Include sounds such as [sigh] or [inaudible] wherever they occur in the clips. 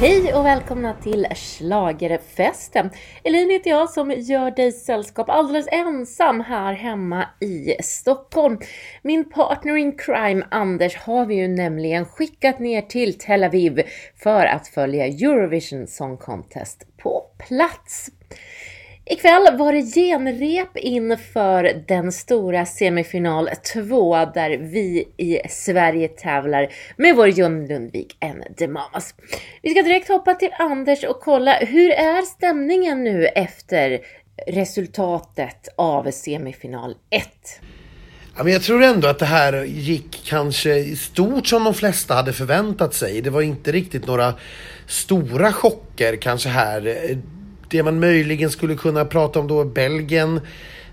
Hej och välkomna till Schlagerfesten. Elin heter jag som gör dig sällskap alldeles ensam här hemma i Stockholm. Min partner in crime Anders har vi ju nämligen skickat ner till Tel Aviv för att följa Eurovision Song Contest på plats. Ikväll var det genrep inför den stora semifinal 2 där vi i Sverige tävlar med vår John Lundvik en The Mamas. Vi ska direkt hoppa till Anders och kolla hur är stämningen nu efter resultatet av semifinal 1? Ja, men jag tror ändå att det här gick kanske i stort som de flesta hade förväntat sig. Det var inte riktigt några stora chocker kanske här det man möjligen skulle kunna prata om då är Belgien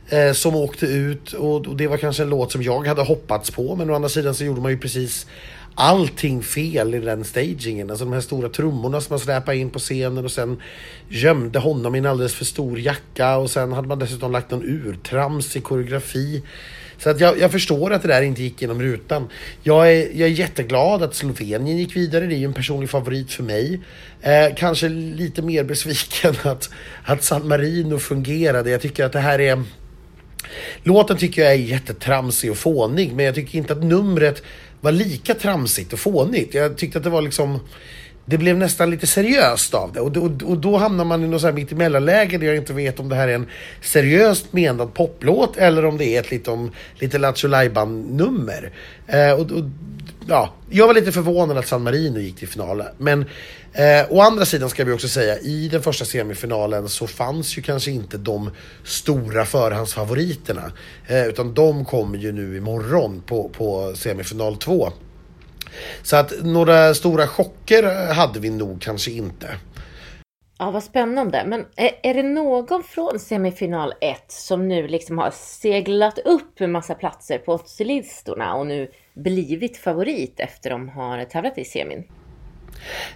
eh, som åkte ut och, och, det var kanske en låt som jag hade hoppats på men å andra sidan så gjorde man ju precis allting fel i den stagingen. Alltså de här stora trummorna som man släpade in på scenen och sen gömde honom i en alldeles för stor jacka och sen hade man dessutom lagt någon urtrams i koreografi. Så att jag, jag, förstår att det där inte gick genom rutan. Jag är, jag är jätteglad att Slovenien gick vidare. Det är ju en personlig favorit för mig. Eh, kanske lite mer besviken [laughs] att, att San Marino fungerade. Jag tycker att det här är... Låten tycker jag är jättetramsig och fånig, men jag tycker inte att numret var lika tramsigt och fånigt. Jag tyckte att det var liksom det blev nästan lite seriöst av det och, och, och då hamnar man i något så här mittemellanläge där jag inte vet om det här är en seriöst menad poplåt eller om det är ett lite, lite Lattjo nummer eh, och, och, ja, Jag var lite förvånad att San Marino gick till final. Men eh, å andra sidan ska vi också säga i den första semifinalen så fanns ju kanske inte de stora förhandsfavoriterna. Eh, utan de kommer ju nu imorgon på, på semifinal 2. Så att några stora chocker hade vi nog kanske inte. Ja, vad spännande. Men är, är det någon från semifinal 1 som nu liksom har seglat upp en massa platser på oddslistorna och nu blivit favorit efter de har tävlat i semin?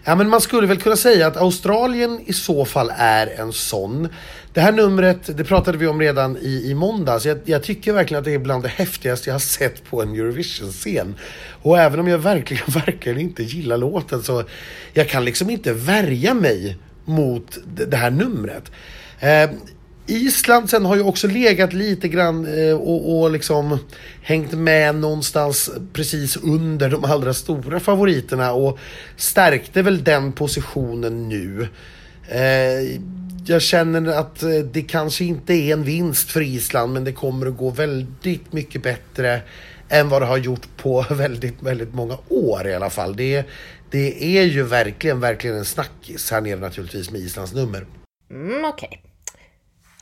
Ja, men man skulle väl kunna säga att Australien i så fall är en sån. Det här numret, det pratade vi om redan i, i måndags. Jag, jag tycker verkligen att det är bland det häftigaste jag har sett på en Eurovision-scen. Och även om jag verkligen, [laughs] verkligen inte gillar låten så jag kan liksom inte värja mig mot det, det här numret. Eh, Island sen har ju också legat lite grann eh, och, och liksom hängt med någonstans precis under de allra stora favoriterna och stärkte väl den positionen nu. Eh, jag känner att eh, det kanske inte är en vinst för Island men det kommer att gå väldigt mycket bättre än vad det har gjort på [laughs] väldigt, väldigt många år i alla fall. Det, det är ju verkligen, verkligen en snackis här nere naturligtvis med Islands nummer. Mm, Okej. Okay.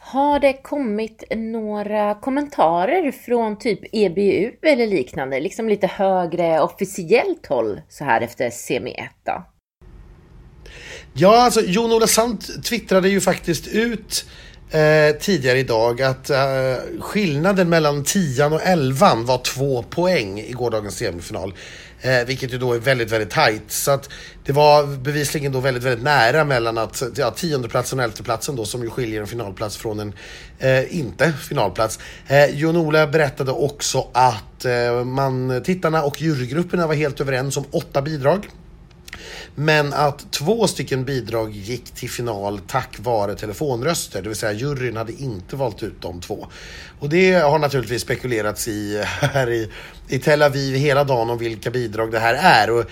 Har det kommit några kommentarer från typ EBU eller liknande, liksom lite högre officiellt håll så här efter semi 1? Ja, alltså Jon-Ola Sant twittrade ju faktiskt ut eh, tidigare idag att eh, skillnaden mellan 10 och 11 var två poäng i gårdagens semifinal. Eh, vilket ju då är väldigt, väldigt tajt. Så att det var bevisligen då väldigt, väldigt nära mellan att ja, tiondeplatsen och elfteplatsen då som ju skiljer en finalplats från en eh, inte finalplats. Eh, Jon-Ola berättade också att eh, man, tittarna och jurygrupperna var helt överens om åtta bidrag. Men att två stycken bidrag gick till final tack vare telefonröster, det vill säga juryn hade inte valt ut de två. Och det har naturligtvis spekulerats i här i, i Tel Aviv hela dagen om vilka bidrag det här är. Och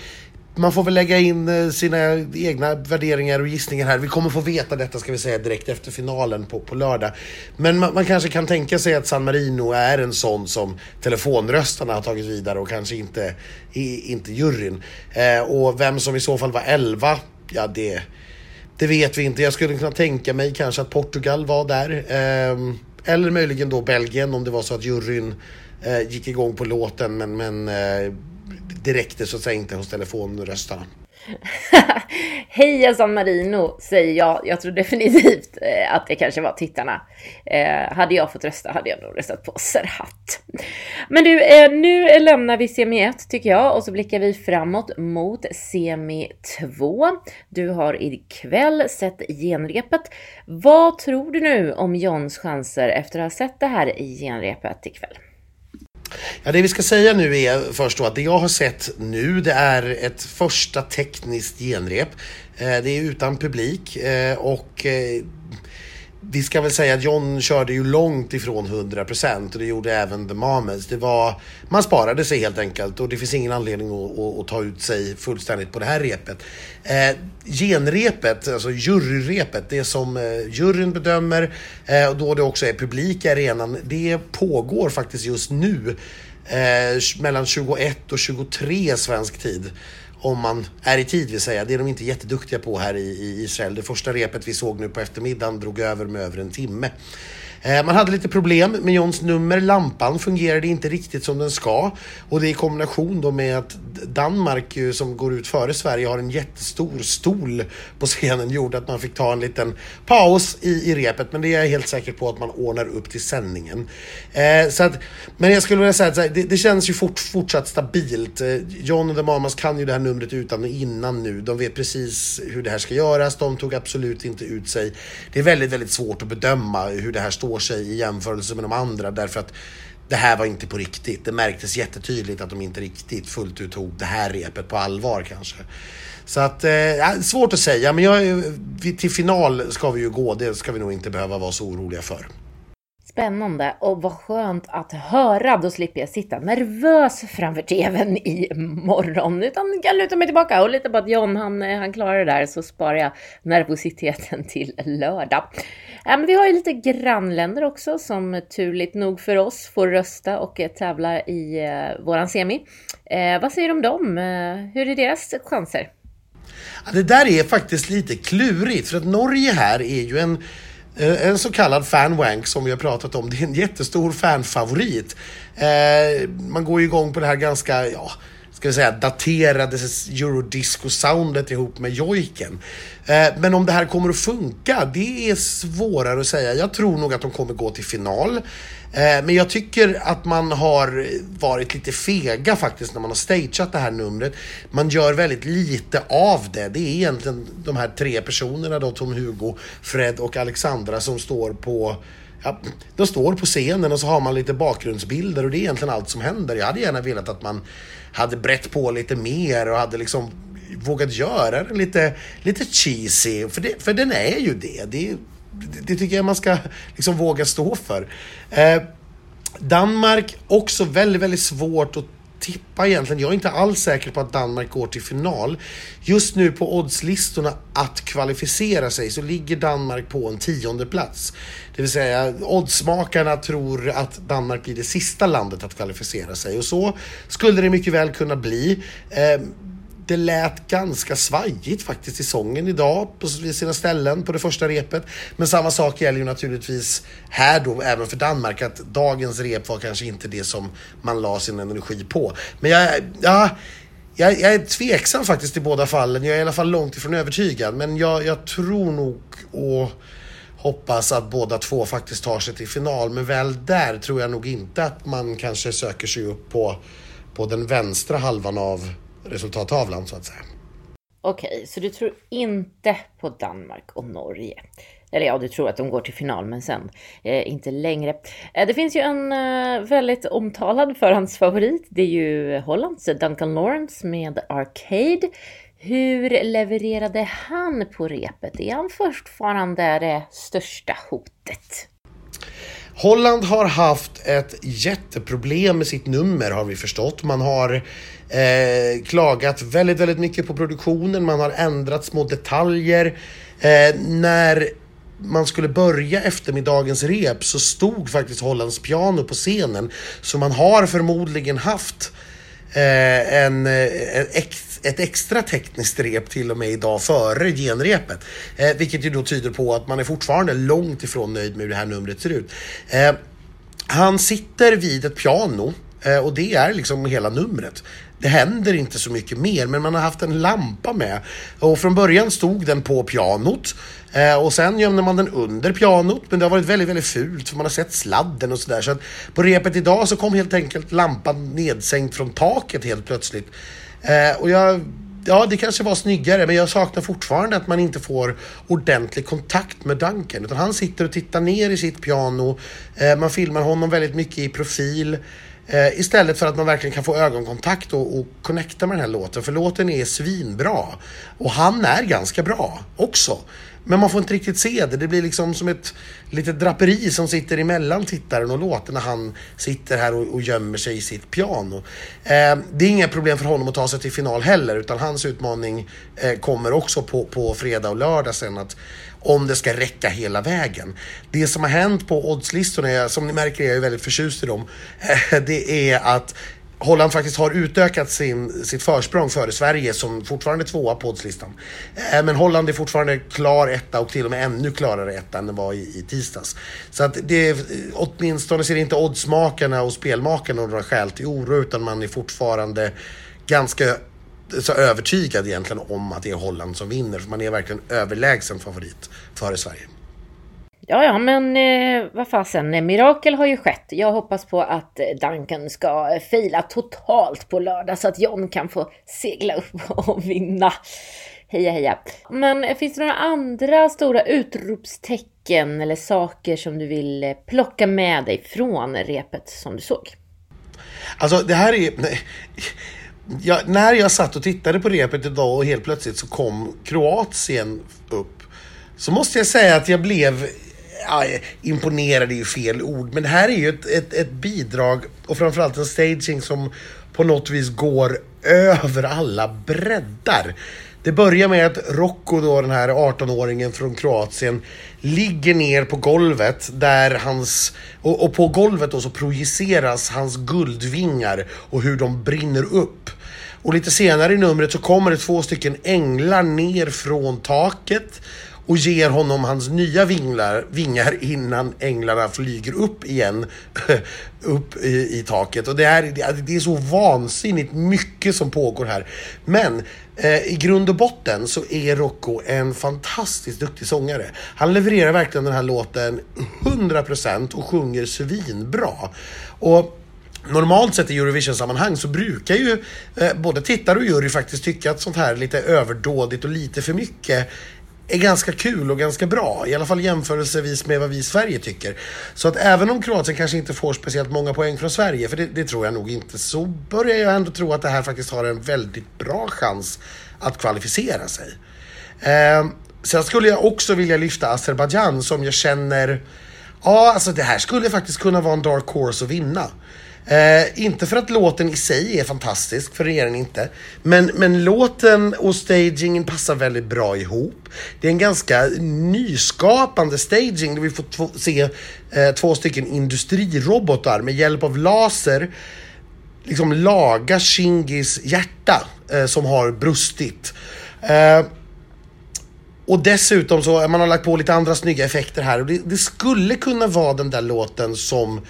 man får väl lägga in eh, sina egna värderingar och gissningar här. Vi kommer få veta detta ska vi säga direkt efter finalen på, på lördag. Men man, man kanske kan tänka sig att San Marino är en sån som telefonröstarna har tagit vidare och kanske inte, i, inte juryn. Eh, och vem som i så fall var 11, ja det, det vet vi inte. Jag skulle kunna tänka mig kanske att Portugal var där. Eh, eller möjligen då Belgien om det var så att juryn eh, gick igång på låten men, men eh, det räckte så att säga inte hos telefonröstarna. [laughs] Heja San Marino, säger jag. Jag tror definitivt eh, att det kanske var tittarna. Eh, hade jag fått rösta hade jag nog röstat på Serhat. Men du, eh, nu lämnar vi semi 1 tycker jag och så blickar vi framåt mot semi 2. Du har ikväll sett genrepet. Vad tror du nu om Johns chanser efter att ha sett det här genrepet ikväll? Ja, det vi ska säga nu är först då att det jag har sett nu det är ett första tekniskt genrep. Eh, det är utan publik eh, och eh, vi ska väl säga att John körde ju långt ifrån 100% och det gjorde även The Mamas. Det var, man sparade sig helt enkelt och det finns ingen anledning att, att, att ta ut sig fullständigt på det här repet. Eh, genrepet, alltså juryrepet, det som eh, juryn bedömer eh, och då det också är publik i arenan, det pågår faktiskt just nu eh, mellan 21 och 23 svensk tid om man är i tid vill säga. Det är de inte jätteduktiga på här i, i Israel. Det första repet vi såg nu på eftermiddagen drog över med över en timme. Eh, man hade lite problem med Johns nummer. Lampan fungerade inte riktigt som den ska. Och det i kombination då med att Danmark som går ut före Sverige har en jättestor stol på scenen gjorde att man fick ta en liten paus i, i repet. Men det är jag helt säker på att man ordnar upp till sändningen. Eh, så att, men jag skulle vilja säga att det, det, känns ju fort, fortsatt stabilt. Eh, John och The Mamas kan ju det här numret utan och innan nu. De vet precis hur det här ska göras. De tog absolut inte ut sig. Det är väldigt, väldigt svårt att bedöma hur det här står sig i jämförelse med de andra därför att det här var inte på riktigt. Det märktes jättetydligt att de inte riktigt fullt ut tog det här repet på allvar kanske. Så att, eh, svårt att säga, men jag, till final ska vi ju gå. Det ska vi nog inte behöva vara så oroliga för. Spännande och vad skönt att höra. Då slipper jag sitta nervös framför TVn i morgon. Utan kan luta mig tillbaka och lita på att John han, eh, han klarar det där så sparar jag nervositeten till lördag. Ja, men vi har ju lite grannländer också som turligt nog för oss får rösta och eh, tävla i eh, våran semi. Eh, vad säger du om dem? Eh, hur är deras chanser? Ja, det där är faktiskt lite klurigt för att Norge här är ju en eh, en så kallad fanwank som vi har pratat om. Det är en jättestor fanfavorit. Eh, man går ju igång på det här ganska, ja, ska vi säga daterade eurodisco-soundet ihop med jojken. Eh, men om det här kommer att funka, det är svårare att säga. Jag tror nog att de kommer gå till final. Eh, men jag tycker att man har varit lite fega faktiskt när man har stageat det här numret. Man gör väldigt lite av det. Det är egentligen de här tre personerna då, Tom Hugo, Fred och Alexandra som står på Ja, de står på scenen och så har man lite bakgrundsbilder och det är egentligen allt som händer. Jag hade gärna velat att man hade brett på lite mer och hade liksom vågat göra den lite, lite cheesy. För, det, för den är ju det. det. Det tycker jag man ska liksom våga stå för. Eh, Danmark, också väldigt, väldigt svårt att tippa egentligen. Jag är inte alls säker på att Danmark går till final. Just nu på oddslistorna att kvalificera sig så ligger Danmark på en tionde plats. Det vill säga oddsmakarna tror att Danmark blir det sista landet att kvalificera sig och så skulle det mycket väl kunna bli. Eh, det lät ganska svajigt faktiskt i sången idag på sina ställen på det första repet. Men samma sak gäller ju naturligtvis här då även för Danmark att dagens rep var kanske inte det som man la sin energi på. Men jag, ja, jag, jag är tveksam faktiskt i båda fallen. Jag är i alla fall långt ifrån övertygad. Men jag, jag tror nog och hoppas att båda två faktiskt tar sig till final. Men väl där tror jag nog inte att man kanske söker sig upp på, på den vänstra halvan av resultattavlan så att säga. Okej, så du tror inte på Danmark och Norge? Eller ja, du tror att de går till final, men sen eh, inte längre. Eh, det finns ju en eh, väldigt omtalad förhandsfavorit. Det är ju Hollands Duncan Lawrence med Arcade. Hur levererade han på repet? Är han fortfarande det största hotet? Holland har haft ett jätteproblem med sitt nummer har vi förstått. Man har eh, klagat väldigt, väldigt mycket på produktionen. Man har ändrat små detaljer. Eh, när man skulle börja eftermiddagens rep så stod faktiskt Hollands piano på scenen. Så man har förmodligen haft eh, en, eh, en ex, ett extra tekniskt rep till och med idag före genrepet. Eh, vilket ju då tyder på att man är fortfarande långt ifrån nöjd med hur det här numret ser ut. Eh, han sitter vid ett piano Eh, och det är liksom hela numret. Det händer inte så mycket mer, men man har haft en lampa med. Och från början stod den på pianot. Eh, och sen gömde man den under pianot, men det har varit väldigt, väldigt fult för man har sett sladden och sådär. Så att på repet idag så kom helt enkelt lampan nedsänkt från taket helt plötsligt. Eh, och jag ja, det kanske var snyggare, men jag saknar fortfarande att man inte får ordentlig kontakt med Duncan. Utan han sitter och tittar ner i sitt piano. Man filmar honom väldigt mycket i profil. Eh, istället för att man verkligen kan få ögonkontakt och, och connecta med den här låten. För låten är svinbra. Och han är ganska bra också. Men man får inte riktigt se det. Det blir liksom som ett litet draperi som sitter emellan tittaren och låten när han sitter här och, och gömmer sig i sitt piano. Eh, det är inga problem för honom att ta sig till final heller utan hans utmaning eh, kommer också på, på fredag och lördag sen att om det ska räcka hela vägen. Det som har hänt på oddslistorna, som ni märker är jag väldigt förtjust i dem, [laughs] eh, det är att Holland faktiskt har utökat sin, sitt försprång före Sverige som fortfarande är tvåa på oddslistan. Eh, men Holland är fortfarande klar etta och till och med ännu klarare etta än det var i, i tisdags. Så att det, åtminstone ser inte oddsmakarna och spelmakarna några skäl till oro utan man är fortfarande ganska så övertygad egentligen om att det är Holland som vinner. För man är verkligen överlägsen favorit före Sverige. Ja, ja, men eh, vad fasen, eh, mirakel har ju skett. Jag hoppas på att eh, Duncan ska eh, fila totalt på lördag så att John kan få segla upp [laughs] och vinna. Heja heja. Men finns det några andra stora utropstecken eller saker som du vill plocka med dig från repet som du såg? Alltså det här är... Nej, jag, när jag satt och tittade på repet idag och helt plötsligt så kom Kroatien upp. Så måste jag säga att jag blev ja, imponerade är ju fel ord, men det här är ju ett, ett, ett bidrag och framförallt en staging som på något vis går över alla breddar. Det börjar med att Rocco, då, den här 18-åringen från Kroatien, ligger ner på golvet där hans... Och, och, på golvet då så projiceras hans guldvingar och hur de brinner upp. Och lite senare i numret så kommer det två stycken änglar ner från taket och ger honom hans nya vinglar, vingar innan änglarna flyger upp igen [laughs] upp i, i, taket. Och det är, det är så vansinnigt mycket som pågår här. Men eh, i grund och botten så är Rocco en fantastiskt duktig sångare. Han levererar verkligen den här låten 100% och sjunger svinbra. Och Normalt sett i Eurovision-sammanhang så brukar ju eh, både tittare och jury faktiskt tycka att sånt här lite överdådigt och lite för mycket är ganska kul och ganska bra. I alla fall jämförelsevis med vad vi i Sverige tycker. Så att även om Kroatien kanske inte får speciellt många poäng från Sverige, för det, det, tror jag nog inte, så börjar jag ändå tro att det här faktiskt har en väldigt bra chans att kvalificera sig. Eh, sen skulle jag också vilja lyfta Azerbajdzjan som jag känner, ja alltså det här skulle faktiskt kunna vara en dark horse att vinna. Eh, inte för att låten i sig är fantastisk, för det är den inte. Men, men låten och stagingen passar väldigt bra ihop. Det är en ganska nyskapande staging där vi får se eh, två stycken industrirobotar med hjälp av laser liksom laga Shingis hjärta eh, som har brustit. Eh, och dessutom så eh, man har lagt på lite andra snygga effekter här. Och det, det, skulle kunna vara den där låten som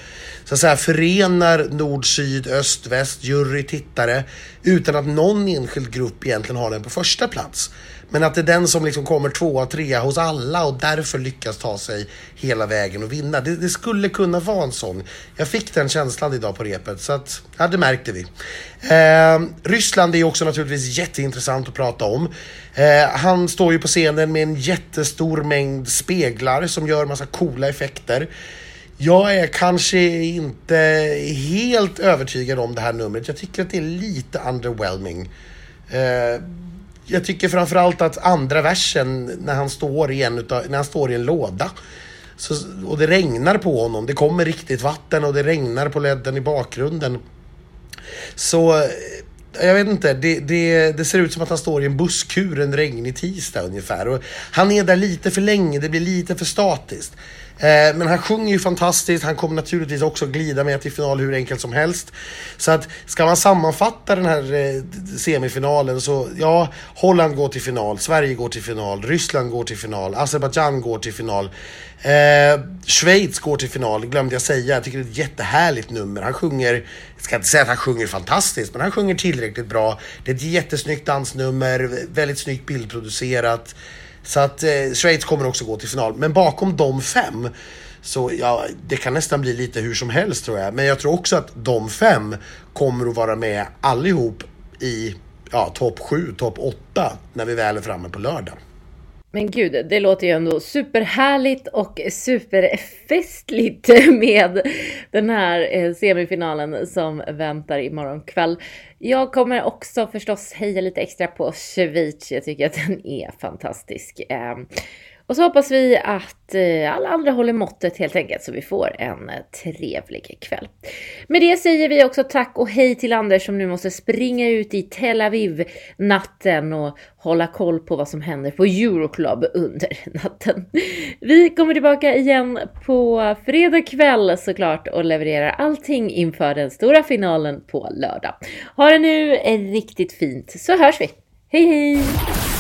så att säga förenar nord, syd, öst, väst, jury, tittare utan att någon enskild grupp egentligen har den på första plats. Men att det är den som liksom kommer tvåa, trea hos alla och därför lyckas ta sig hela vägen och vinna. Det, det, skulle kunna vara en sån. Jag fick den känslan idag på repet så att, ja det märkte vi. Eh, Ryssland är också naturligtvis jätteintressant att prata om. Eh, han står ju på scenen med en jättestor mängd speglar som gör massa coola effekter. Jag är kanske inte helt övertygad om det här numret. Jag tycker att det är lite underwhelming. Eh, jag tycker framförallt att andra versen när han står i en, utav, när han står i en låda så, och det regnar på honom. Det kommer riktigt vatten och det regnar på ledden i bakgrunden. Så eh, jag vet inte, det, det, det, ser ut som att han står i en busskur en regnig tisdag ungefär. Och han är där lite för länge, det blir lite för statiskt. Eh, men han sjunger ju fantastiskt. Han kommer naturligtvis också glida med till final hur enkelt som helst. Så att ska man sammanfatta den här eh, semifinalen så ja, Holland går till final, Sverige går till final, Ryssland går till final, Azerbajdzjan går till final. Eh, Schweiz går till final, glömde jag säga. Jag tycker det är ett jättehärligt nummer. Han sjunger, jag ska inte säga att han sjunger fantastiskt, men han sjunger tillräckligt bra. Det är ett jättesnyggt dansnummer, väldigt snyggt bildproducerat. Så att eh, Schweiz kommer också gå till final. Men bakom de fem så ja, det kan nästan bli lite hur som helst tror jag. Men jag tror också att de fem kommer att vara med allihop i ja, topp 7, topp 8 när vi väl är framme på lördag. Men gud, det låter ju ändå superhärligt och superfestligt [laughs] med den här eh, semifinalen som väntar imorgon kväll. Jag kommer också förstås heja lite extra på Schweiz. Jag tycker att den är fantastisk. Ehm, och så hoppas vi att eh, alla andra håller måttet helt enkelt så vi får en eh, trevlig kväll. Med det säger vi också tack och hej till Anders som nu måste springa ut i Tel Aviv natten och hålla koll på vad som händer på Euroclub under [laughs] natten. Vi kommer tillbaka igen på fredag kväll såklart och levererar allting inför den stora finalen på lördag. Ha det nu riktigt fint så hörs vi. Hej hej!